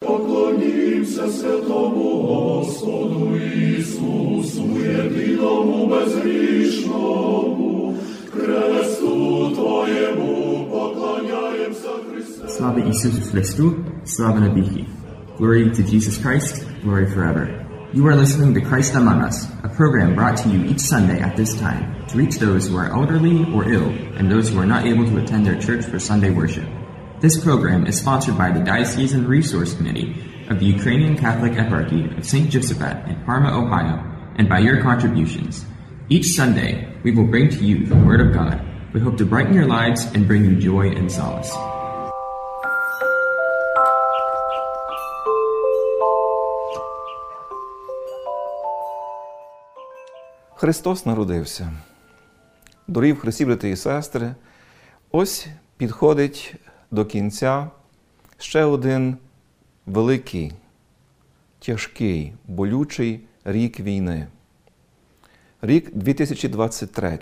Поклонімся святому Господу Ісусу, єдиному безгрішному, Хресту Твоєму поклоняємося Христе. Слава Ісусу Христу, слава навіки. Glory to Jesus Christ, glory forever. You are listening to Christ Among Us, a program brought to you each Sunday at this time to reach those who are elderly or ill and those who are not able to attend their church for Sunday worship. This program is sponsored by the Diocesan Resource Committee of the Ukrainian Catholic Eparchy of St. Josaphat in Parma, Ohio, and by your contributions. Each Sunday, we will bring to you the Word of God. We hope to brighten your lives and bring you joy and solace. Христос народився. Дорів хресті і сестри. Ось підходить. До кінця ще один великий, тяжкий, болючий рік війни. Рік 2023.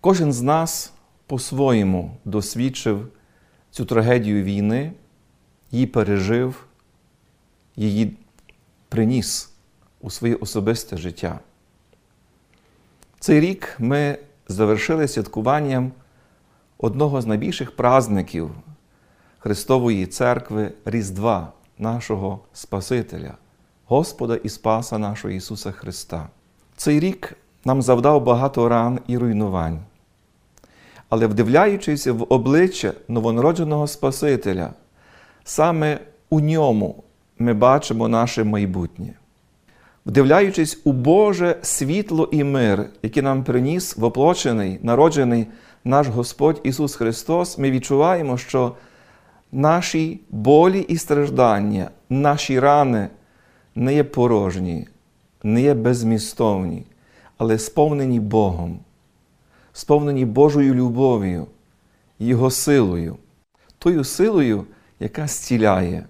Кожен з нас по-своєму досвідчив цю трагедію війни, її пережив, її приніс у своє особисте життя. Цей рік ми завершили святкуванням одного з найбільших праздників Христової Церкви Різдва, нашого Спасителя, Господа і Спаса нашого Ісуса Христа. Цей рік нам завдав багато ран і руйнувань. Але вдивляючись в обличчя новонародженого Спасителя, саме у ньому ми бачимо наше майбутнє. Вдивляючись у Боже світло і мир, який нам приніс воплочений, народжений наш Господь Ісус Христос, ми відчуваємо, що наші болі і страждання, наші рани не є порожні, не є безмістовні, але сповнені Богом, сповнені Божою любов'ю, Його силою, тою силою, яка зціляє,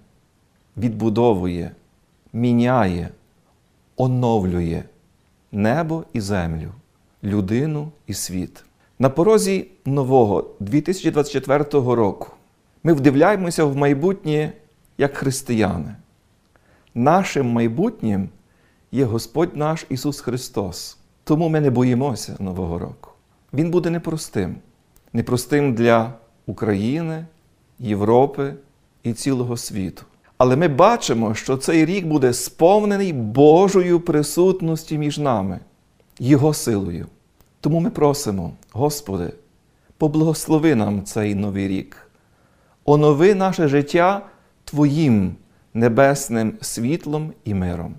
відбудовує, міняє оновлює небо і землю, людину і світ. На порозі нового 2024 року ми вдивляємося в майбутнє як християни. Нашим майбутнім є Господь наш Ісус Христос. Тому ми не боїмося Нового року. Він буде непростим, непростим для України, Європи і цілого світу. Але ми бачимо, що цей рік буде сповнений Божою присутністю між нами, Його силою. Тому ми просимо, Господи, поблагослови нам цей новий рік, онови наше життя Твоїм небесним світлом і миром.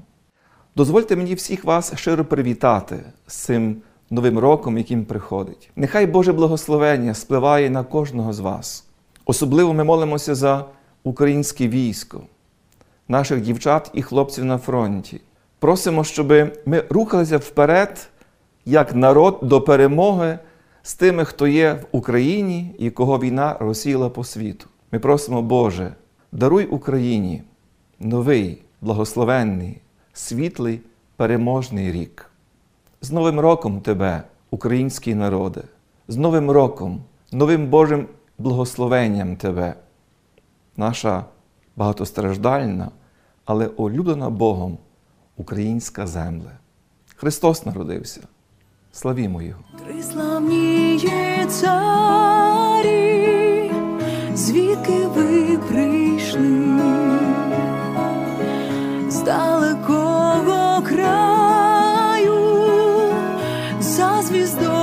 Дозвольте мені всіх вас щиро привітати з цим новим роком, яким приходить. Нехай Боже благословення спливає на кожного з вас. Особливо ми молимося за українське військо, наших дівчат і хлопців на фронті. Просимо, щоб ми рухалися вперед як народ до перемоги з тими, хто є в Україні і кого війна розсіяла по світу. Ми просимо, Боже, даруй Україні новий, благословенний, світлий, переможний рік. З Новим роком Тебе, український народе, з Новим роком, новим Божим благословенням Тебе наша багатостраждальна, але улюблена Богом українська земля. Христос народився. Славімо Його! Три славні царі, звідки ви прийшли з далекого краю, за звіздою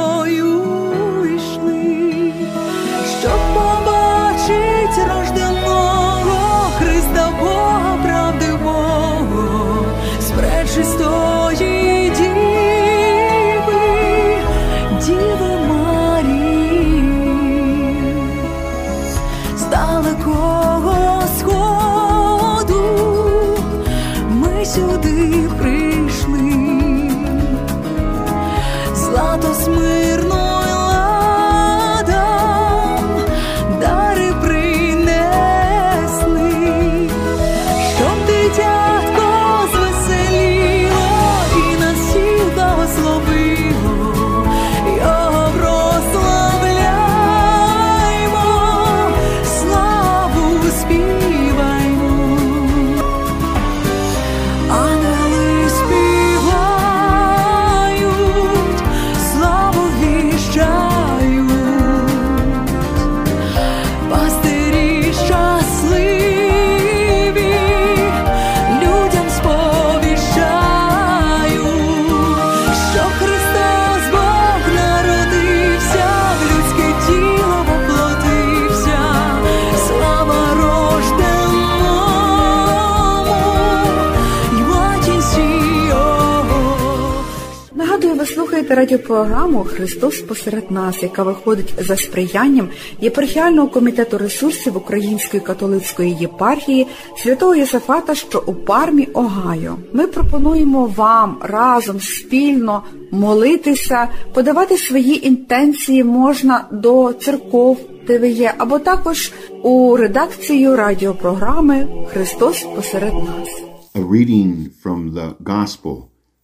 радіопрограму Христос посеред нас, яка виходить за сприянням єпархіального комітету ресурсів Української католицької єпархії святого Єсафата, що у Пармі, Огайо. Ми пропонуємо вам разом спільно молитися, подавати свої інтенції можна до церков, де ви є, або також у редакцію радіопрограми Христос посеред нас. A reading from the Gospel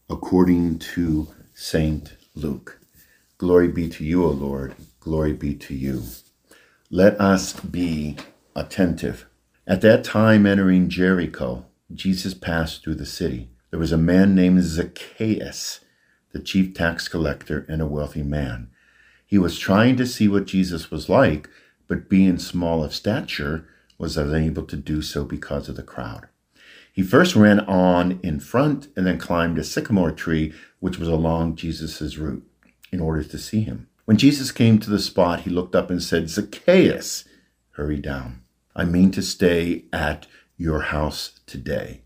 according to Saint Luke. Glory be to you, O Lord. Glory be to you. Let us be attentive. At that time, entering Jericho, Jesus passed through the city. There was a man named Zacchaeus, the chief tax collector and a wealthy man. He was trying to see what Jesus was like, but being small of stature, was unable to do so because of the crowd. He first ran on in front and then climbed a sycamore tree which was along Jesus' route in order to see him. When Jesus came to the spot, he looked up and said, Zacchaeus, hurry down. I mean to stay at your house today.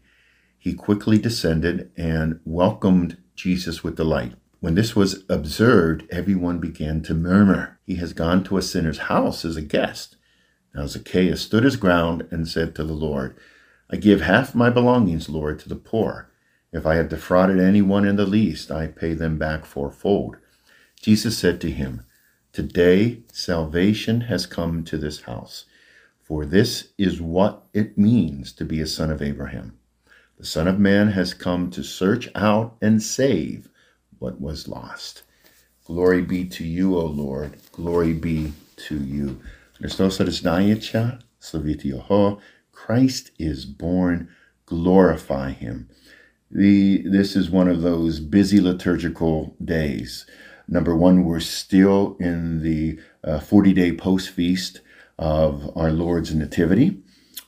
He quickly descended and welcomed Jesus with delight. When this was observed, everyone began to murmur, He has gone to a sinner's house as a guest. Now Zacchaeus stood his ground and said to the Lord, I give half my belongings, Lord, to the poor. If I have defrauded anyone in the least, I pay them back fourfold. Jesus said to him, Today salvation has come to this house, for this is what it means to be a son of Abraham. The Son of Man has come to search out and save what was lost. Glory be to you, O Lord. Glory be to you. Christ is born. Glorify him. The, this is one of those busy liturgical days. Number one, we're still in the 40 day post feast of our Lord's Nativity.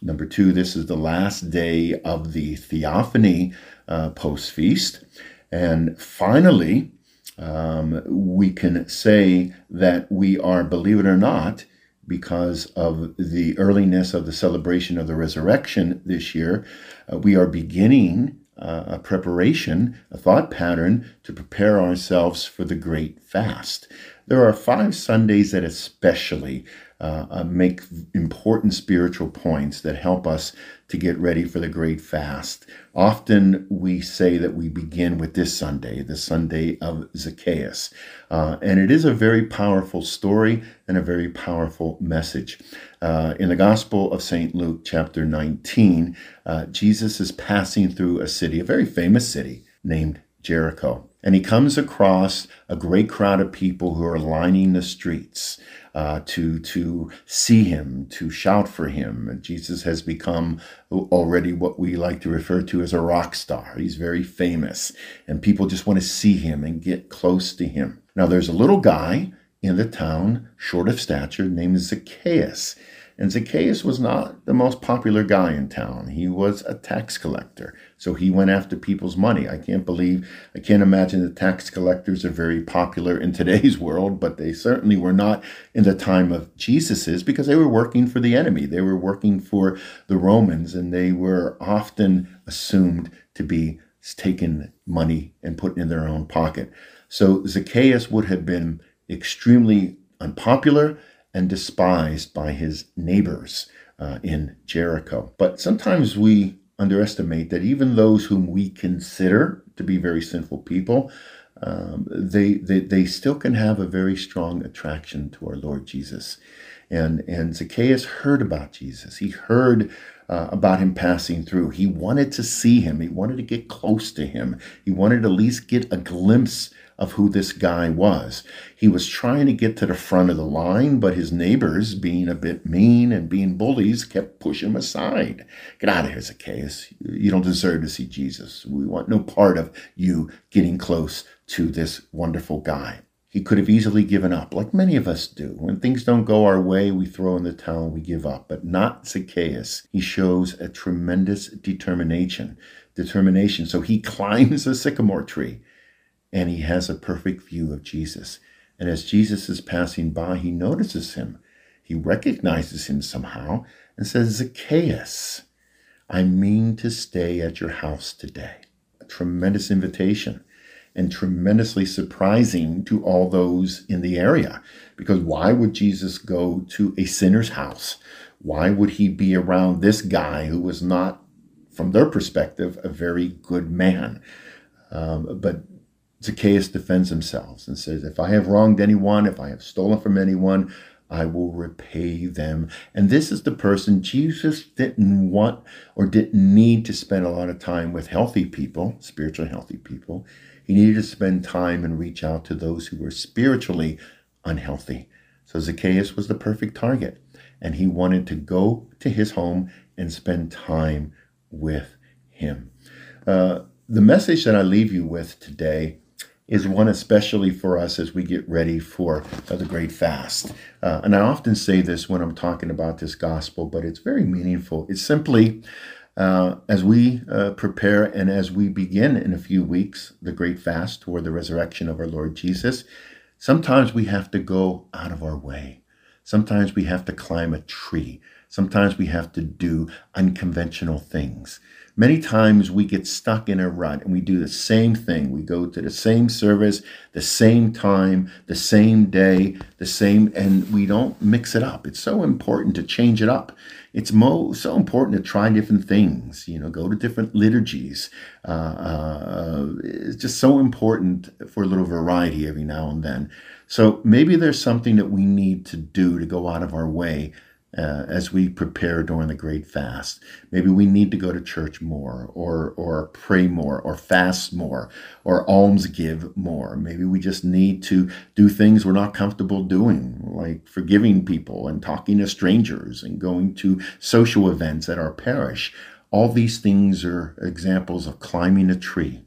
Number two, this is the last day of the Theophany uh, post feast. And finally, um, we can say that we are, believe it or not, because of the earliness of the celebration of the resurrection this year, uh, we are beginning uh, a preparation, a thought pattern to prepare ourselves for the great fast. There are five Sundays that especially uh, uh, make important spiritual points that help us to get ready for the great fast. Often we say that we begin with this Sunday, the Sunday of Zacchaeus. Uh, and it is a very powerful story and a very powerful message. Uh, in the Gospel of St. Luke, chapter 19, uh, Jesus is passing through a city, a very famous city named Jericho. And he comes across a great crowd of people who are lining the streets uh, to, to see him, to shout for him. And Jesus has become already what we like to refer to as a rock star. He's very famous, and people just want to see him and get close to him. Now, there's a little guy in the town, short of stature, named Zacchaeus. And Zacchaeus was not the most popular guy in town. He was a tax collector. So he went after people's money. I can't believe, I can't imagine that tax collectors are very popular in today's world, but they certainly were not in the time of Jesus's because they were working for the enemy. They were working for the Romans and they were often assumed to be taking money and put in their own pocket. So Zacchaeus would have been extremely unpopular and despised by his neighbors uh, in Jericho. But sometimes we underestimate that even those whom we consider to be very sinful people, um, they, they, they still can have a very strong attraction to our Lord Jesus. And, and Zacchaeus heard about Jesus. He heard uh, about him passing through. He wanted to see him. He wanted to get close to him. He wanted to at least get a glimpse of who this guy was. He was trying to get to the front of the line, but his neighbors, being a bit mean and being bullies, kept pushing him aside. Get out of here, Zacchaeus. You don't deserve to see Jesus. We want no part of you getting close to this wonderful guy. He could have easily given up, like many of us do. When things don't go our way, we throw in the towel, we give up. But not Zacchaeus. He shows a tremendous determination. Determination. So he climbs a sycamore tree and he has a perfect view of Jesus. And as Jesus is passing by, he notices him. He recognizes him somehow and says, Zacchaeus, I mean to stay at your house today. A tremendous invitation. and tremendously surprising to all those in the area. Because why would Jesus go to a sinner's house? Why would he be around this guy who was not, from their perspective, a very good man? Um, but Zacchaeus defends himself and says, If I have wronged anyone, if I have stolen from anyone, I will repay them. And this is the person Jesus didn't want or didn't need to spend a lot of time with healthy people, spiritually healthy people. He needed to spend time and reach out to those who were spiritually unhealthy. So Zacchaeus was the perfect target. And he wanted to go to his home and spend time with him. Uh, the message that I leave you with today is one especially for us as we get ready for uh, the great fast. Uh, and I often say this when I'm talking about this gospel, but it's very meaningful. It's simply uh, as we uh, prepare and as we begin in a few weeks the great fast toward the resurrection of our Lord Jesus, sometimes we have to go out of our way. Sometimes we have to climb a tree. Sometimes we have to do unconventional things. Many times we get stuck in a rut and we do the same thing. We go to the same service, the same time, the same day, the same, and we don't mix it up. It's so important to change it up. It's mo- so important to try different things, you know, go to different liturgies. Uh, uh, it's just so important for a little variety every now and then. So maybe there's something that we need to do to go out of our way uh, as we prepare during the great fast. Maybe we need to go to church more or or pray more or fast more or alms give more. Maybe we just need to do things we're not comfortable doing, like forgiving people and talking to strangers and going to social events at our parish. All these things are examples of climbing a tree,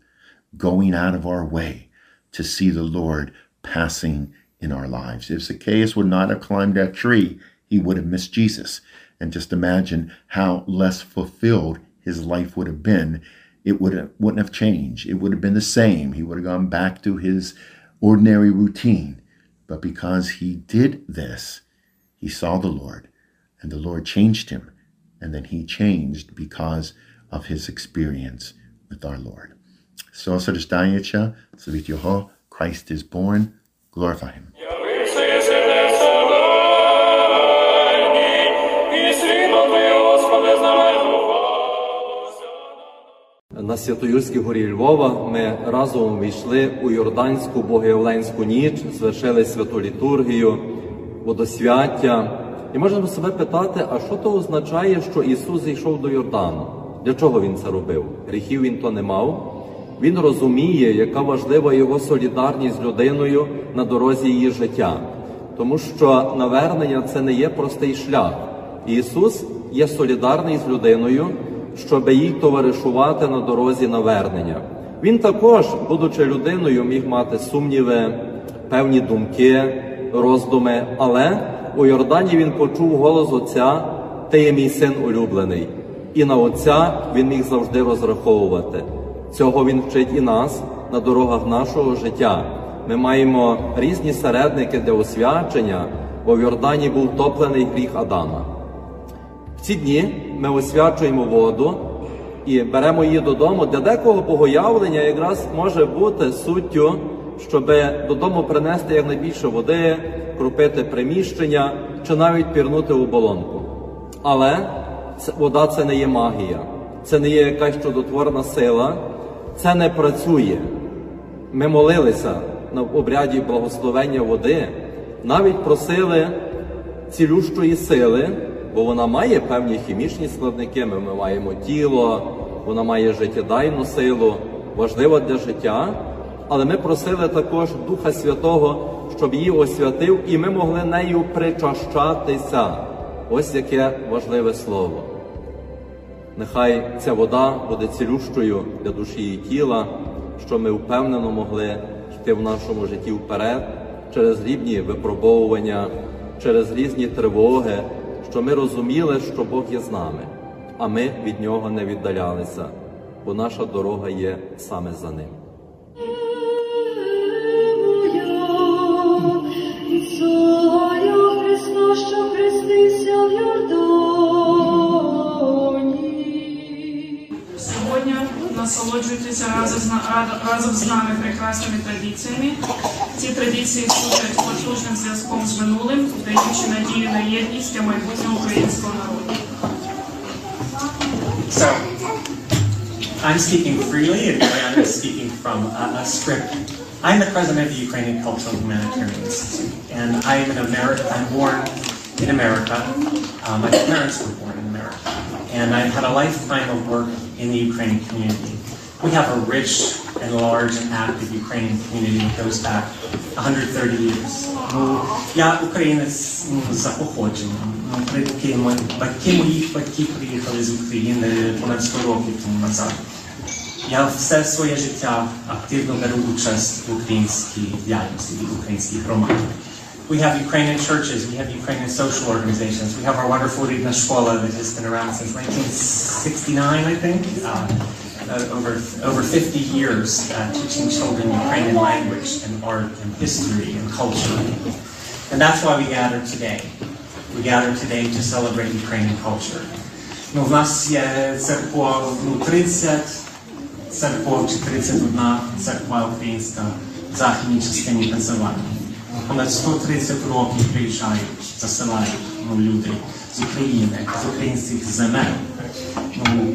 going out of our way to see the Lord passing in our lives. If Zacchaeus would not have climbed that tree, he would have missed Jesus. And just imagine how less fulfilled his life would have been. It would have, wouldn't have changed. It would have been the same. He would have gone back to his ordinary routine. But because he did this, he saw the Lord, and the Lord changed him. And then he changed because of his experience with our Lord. So, so Christ is born, glorify him. На Святоюрській горі Львова ми разом війшли у Йорданську Богоявленську ніч, звершили святу літургію, водосвяття. І можемо себе питати, а що то означає, що Ісус зійшов до Йордану? Для чого Він це робив? Гріхів Він то не мав. Він розуміє, яка важлива його солідарність з людиною на дорозі її життя. Тому що навернення це не є простий шлях. Ісус є солідарний з людиною щоб їй товаришувати на дорозі навернення. Він також, будучи людиною, міг мати сумніви, певні думки, роздуми, але у Йордані він почув голос Отця, ти є мій син улюблений, і на Отця він міг завжди розраховувати. Цього він вчить і нас на дорогах нашого життя. Ми маємо різні середники для освячення, бо в Йордані був топлений гріх Адама. В ці дні ми освячуємо воду і беремо її додому. Для декого богоявлення якраз може бути суттю, щоб додому принести якнайбільше води, крупити приміщення чи навіть пірнути у болонку. Але вода це не є магія, це не є якась чудотворна сила, це не працює. Ми молилися на обряді благословення води, навіть просили цілющої сили бо вона має певні хімічні складники. Ми, маємо тіло, вона має життєдайну силу, важлива для життя. Але ми просили також Духа Святого, щоб її освятив, і ми могли нею причащатися. Ось яке важливе слово. Нехай ця вода буде цілющою для душі і тіла, щоб ми впевнено могли йти в нашому житті вперед через різні випробовування, через різні тривоги, що ми розуміли, що Бог є з нами, а ми від нього не віддалялися, бо наша дорога є саме за ним. Сьогодні на насолоджуйтеся разом разом з нами прекрасними традиціями. Ці традиції служать потужним зв'язком з минулим, даючи надію на єдність для майбутнього українського народу. So, I'm speaking freely, and Mariana is speaking from a, a script. I'm the president of the Ukrainian Cultural Humanitarian Institute, and I'm an American. I'm born in America. Uh, my parents were born in America, and I've had a lifetime of work in the Ukrainian community. We have a rich and large and active Ukrainian community that goes back 130 years. Ну, я українець ну, за походженням. Ну, предки мої, батьки моїх батьків приїхали з України понад 100 років тому назад. Я все своє життя активно беру участь в українській діяльності, в українській громаді. We have Ukrainian churches, we have Ukrainian social organizations, we have our wonderful Rivna Shkola that has been around since 1969, I think. Uh, uh, over, over 50 years uh, teaching children Ukrainian language and art and history and culture. And that's why we gather today. We gather today to celebrate Ukrainian culture. Ну, в нас є церква ну, 30 церков чи 31 церква українська в західній частині Пенсильванії. Понад 130 років приїжджають, засилають ну, люди з України, з українських земель ну,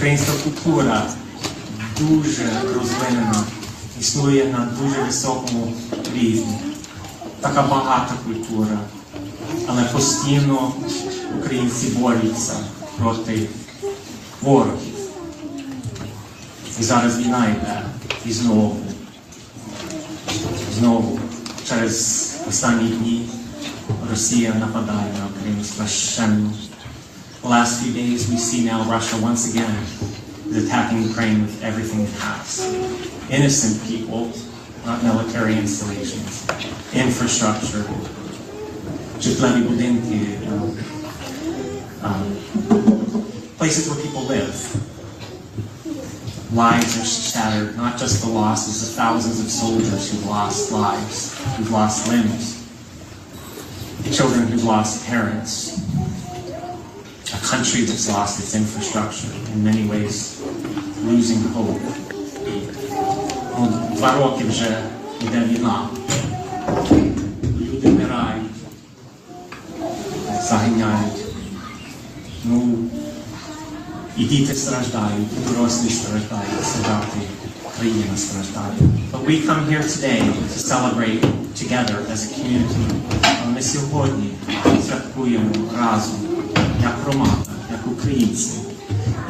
українська культура дуже розвинена, існує на дуже високому рівні. Така багата культура, але постійно українці борються проти ворогів. І зараз війна йде. І знову. Знову через останні дні Росія нападає на Україну страшенно. The last few days, we see now Russia once again is attacking Ukraine with everything it has. Innocent people, not military installations, infrastructure. Jitlani um, places where people live. Lives are shattered, not just the losses of thousands of soldiers who've lost lives, who've lost limbs, children who've lost parents, country that's lost its infrastructure, in many ways losing hope. Ну, Два роки вже йде війна. Люди вмирають, загиняють. Ну, і діти страждають, і дорослі страждають, солдати, країна страждає. But we come here today to celebrate together as a community. Ми сьогодні святкуємо разом, як громада, як українці.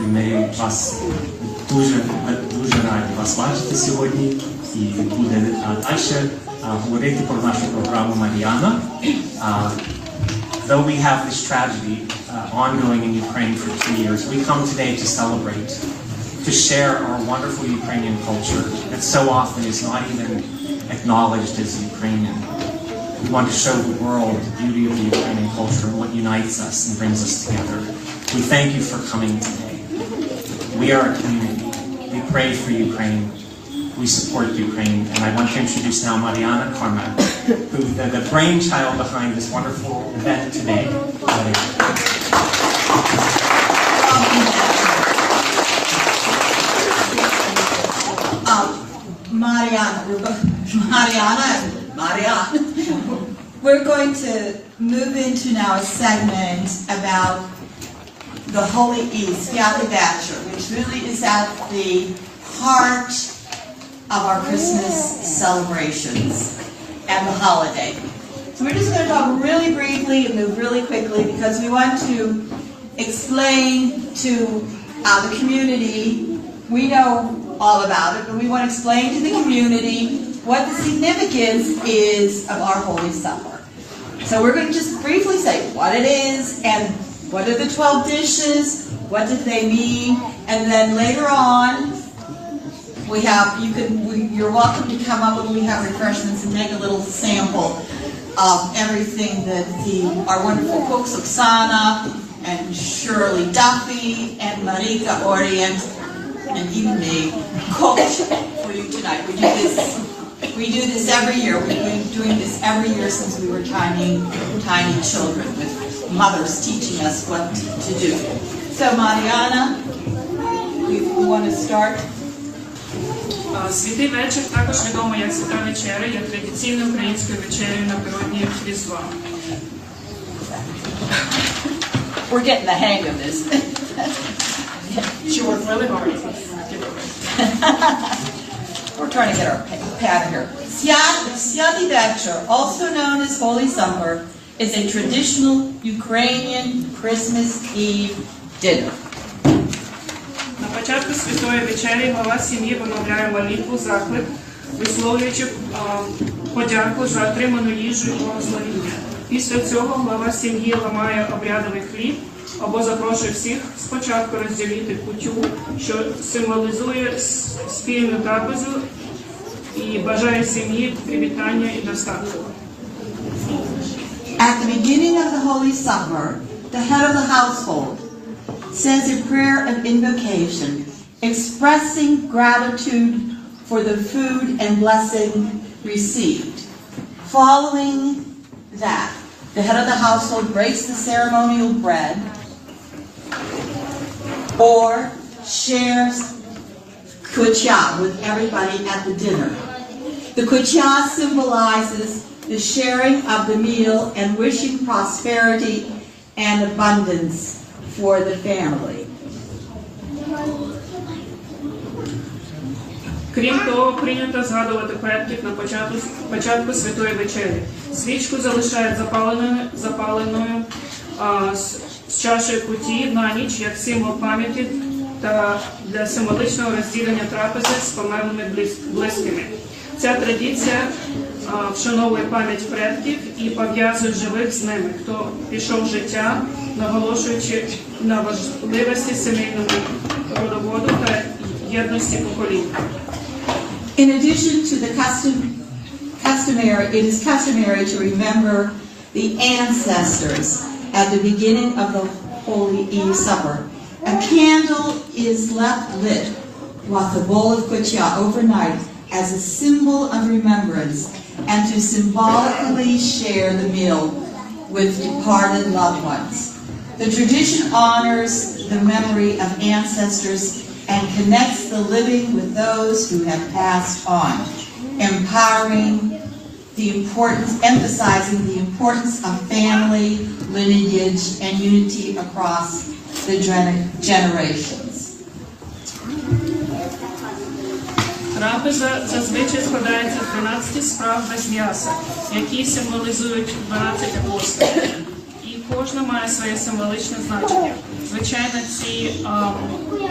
І ми вас дуже, дуже раді вас бачити сьогодні. І буде а, далі а, говорити про нашу програму Маріана. А, Though we have this tragedy uh, ongoing in Ukraine for two years, we come today to celebrate, to share our wonderful Ukrainian culture that so often is not even acknowledged as Ukrainian. We want to show the world the beauty of the Ukrainian culture and what unites us and brings us together. We thank you for coming today. We are a community. We pray for Ukraine. We support Ukraine. And I want to introduce now Mariana Karmak, who the, the brainchild behind this wonderful event today. Um, Mariana, Mariana Mariana. We're going to move into now a segment about the Holy East, Yahweh Bachelor, which really is at the heart of our Christmas celebrations and the holiday. So we're just going to talk really briefly and move really quickly because we want to explain to uh, the community, we know all about it, but we want to explain to the community what the significance is of our Holy Supper. So we're going to just briefly say what it is and what are the 12 dishes, what did they mean, and then later on We have, you can, we, you're welcome to come up when we have refreshments and take a little sample of everything that the, our wonderful cooks, Oksana and Shirley Duffy and Marika Orient and even me cooked for you tonight. We do this, we do this every year. We've been doing this every year since we were tiny, tiny children with mothers teaching us what to do. So Mariana, you want to start? А, Святий вечір також відомо як свята вечеря, є традиційною українською вечерею напередодні Різдва. We're getting the hang of this. She worked really hard. We're trying to get our pa- pattern here. Syat- Syati also known as Holy Summer, is a traditional Ukrainian Christmas Eve dinner. На початку святої вечері глава сім'ї вимовляє молитву заклик, висловлюючи подяку за отриману їжу і благословіння. Після цього глава сім'ї ламає обрядовий хліб або запрошує всіх спочатку розділити кутю, що символізує с- спільну трапезу і бажає сім'ї привітання і достатку. At the beginning of the Holy Summer, the head of the household says a prayer of invocation, expressing gratitude for the food and blessing received. Following that, the head of the household breaks the ceremonial bread or shares kucha with everybody at the dinner. The kucha symbolizes the sharing of the meal and wishing prosperity and abundance for the family. Крім того, прийнято згадувати предків на початку, початку святої вечері. Свічку залишають запаленою, запаленою а, з, чашею куті на ніч як символ пам'яті та для символичного розділення трапези з померлими близ- близькими. Ця традиція вшановує пам'ять предків і пов'язує живих з ними, хто пішов з життя, наголошуючи на важливості сімейного родоводу та єдності поколінь. In addition to the custom, customary, it is customary to remember the ancestors at the beginning of the Holy Eve Supper. A candle is left lit with a bowl of kucha overnight as a symbol of remembrance and to symbolically share the meal with departed loved ones. The tradition honors the memory of ancestors and connects the living with those who have passed on, empowering the importance, emphasizing the importance of family, lineage, and unity across the gener- generations. Трапеза зазвичай складається з 12 страв без м'яса, які символізують 12 апостолів. І кожна має своє символичне значення. Звичайно, ці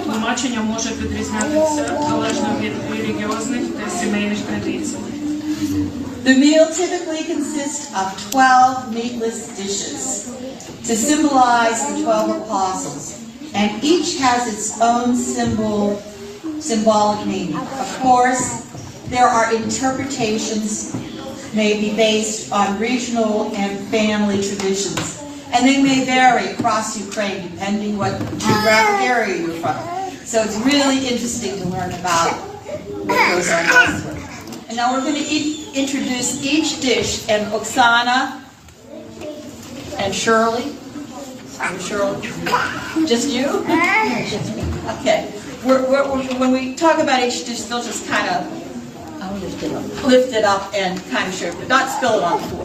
тлумачення можуть відрізнятися залежно від релігіозних та сімейних традицій. The meal typically consists of 12 meatless dishes to symbolize the 12 apostles, and each has its own symbol, symbolic meaning. Of course, there are interpretations may be based on regional and family traditions, and they may vary across Ukraine depending what geographic area you're from. So it's really interesting to learn about what goes on elsewhere. And now we're going to eat, introduce each dish, and Oksana and Shirley. I'm Shirley. Just you? Okay. We're, we're, we're- when we talk about each dish, they'll just kind of lift it up, lift it up and kind of share, but not spill it on the floor.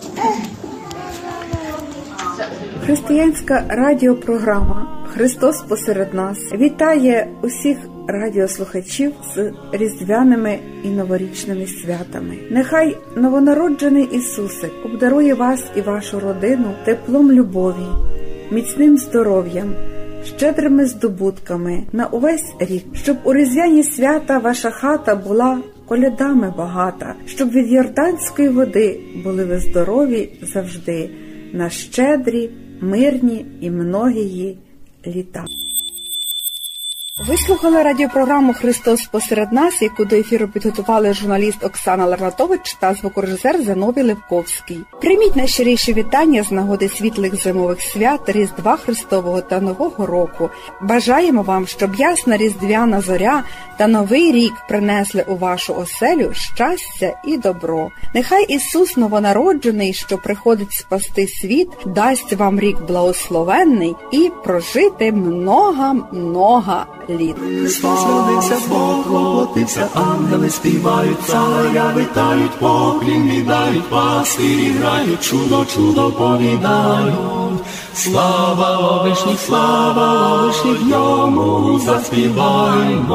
Християнська радіопрограма Христос посеред нас вітає усіх радіослухачів з різдвяними і новорічними святами. Нехай новонароджений Ісусик обдарує вас і вашу родину теплом любові, міцним здоров'ям, щедрими здобутками на увесь рік, щоб у різдвяні свята ваша хата була колядами багата, щоб від Йорданської води були ви здорові завжди на щедрі, мирні і многії літа. Ви слухали радіопрограму Христос посеред нас, яку до ефіру підготували журналіст Оксана Ларнатович та звукорежисер Зиновій Левковський. Прийміть найщиріші вітання з нагоди світлих зимових свят, Різдва Христового та Нового року. Бажаємо вам, щоб ясна різдвяна зоря та новий рік принесли у вашу оселю щастя і добро. Нехай Ісус новонароджений, що приходить спасти світ, дасть вам рік благословенний і прожити много-много літ. Христос родився, Бог воплотився, ангели співають, царя витають, поклін віддають, пастирі грають, чудо, чудо повідають. Слава вишніх, слава Вишні, вишніх, йому заспіваймо.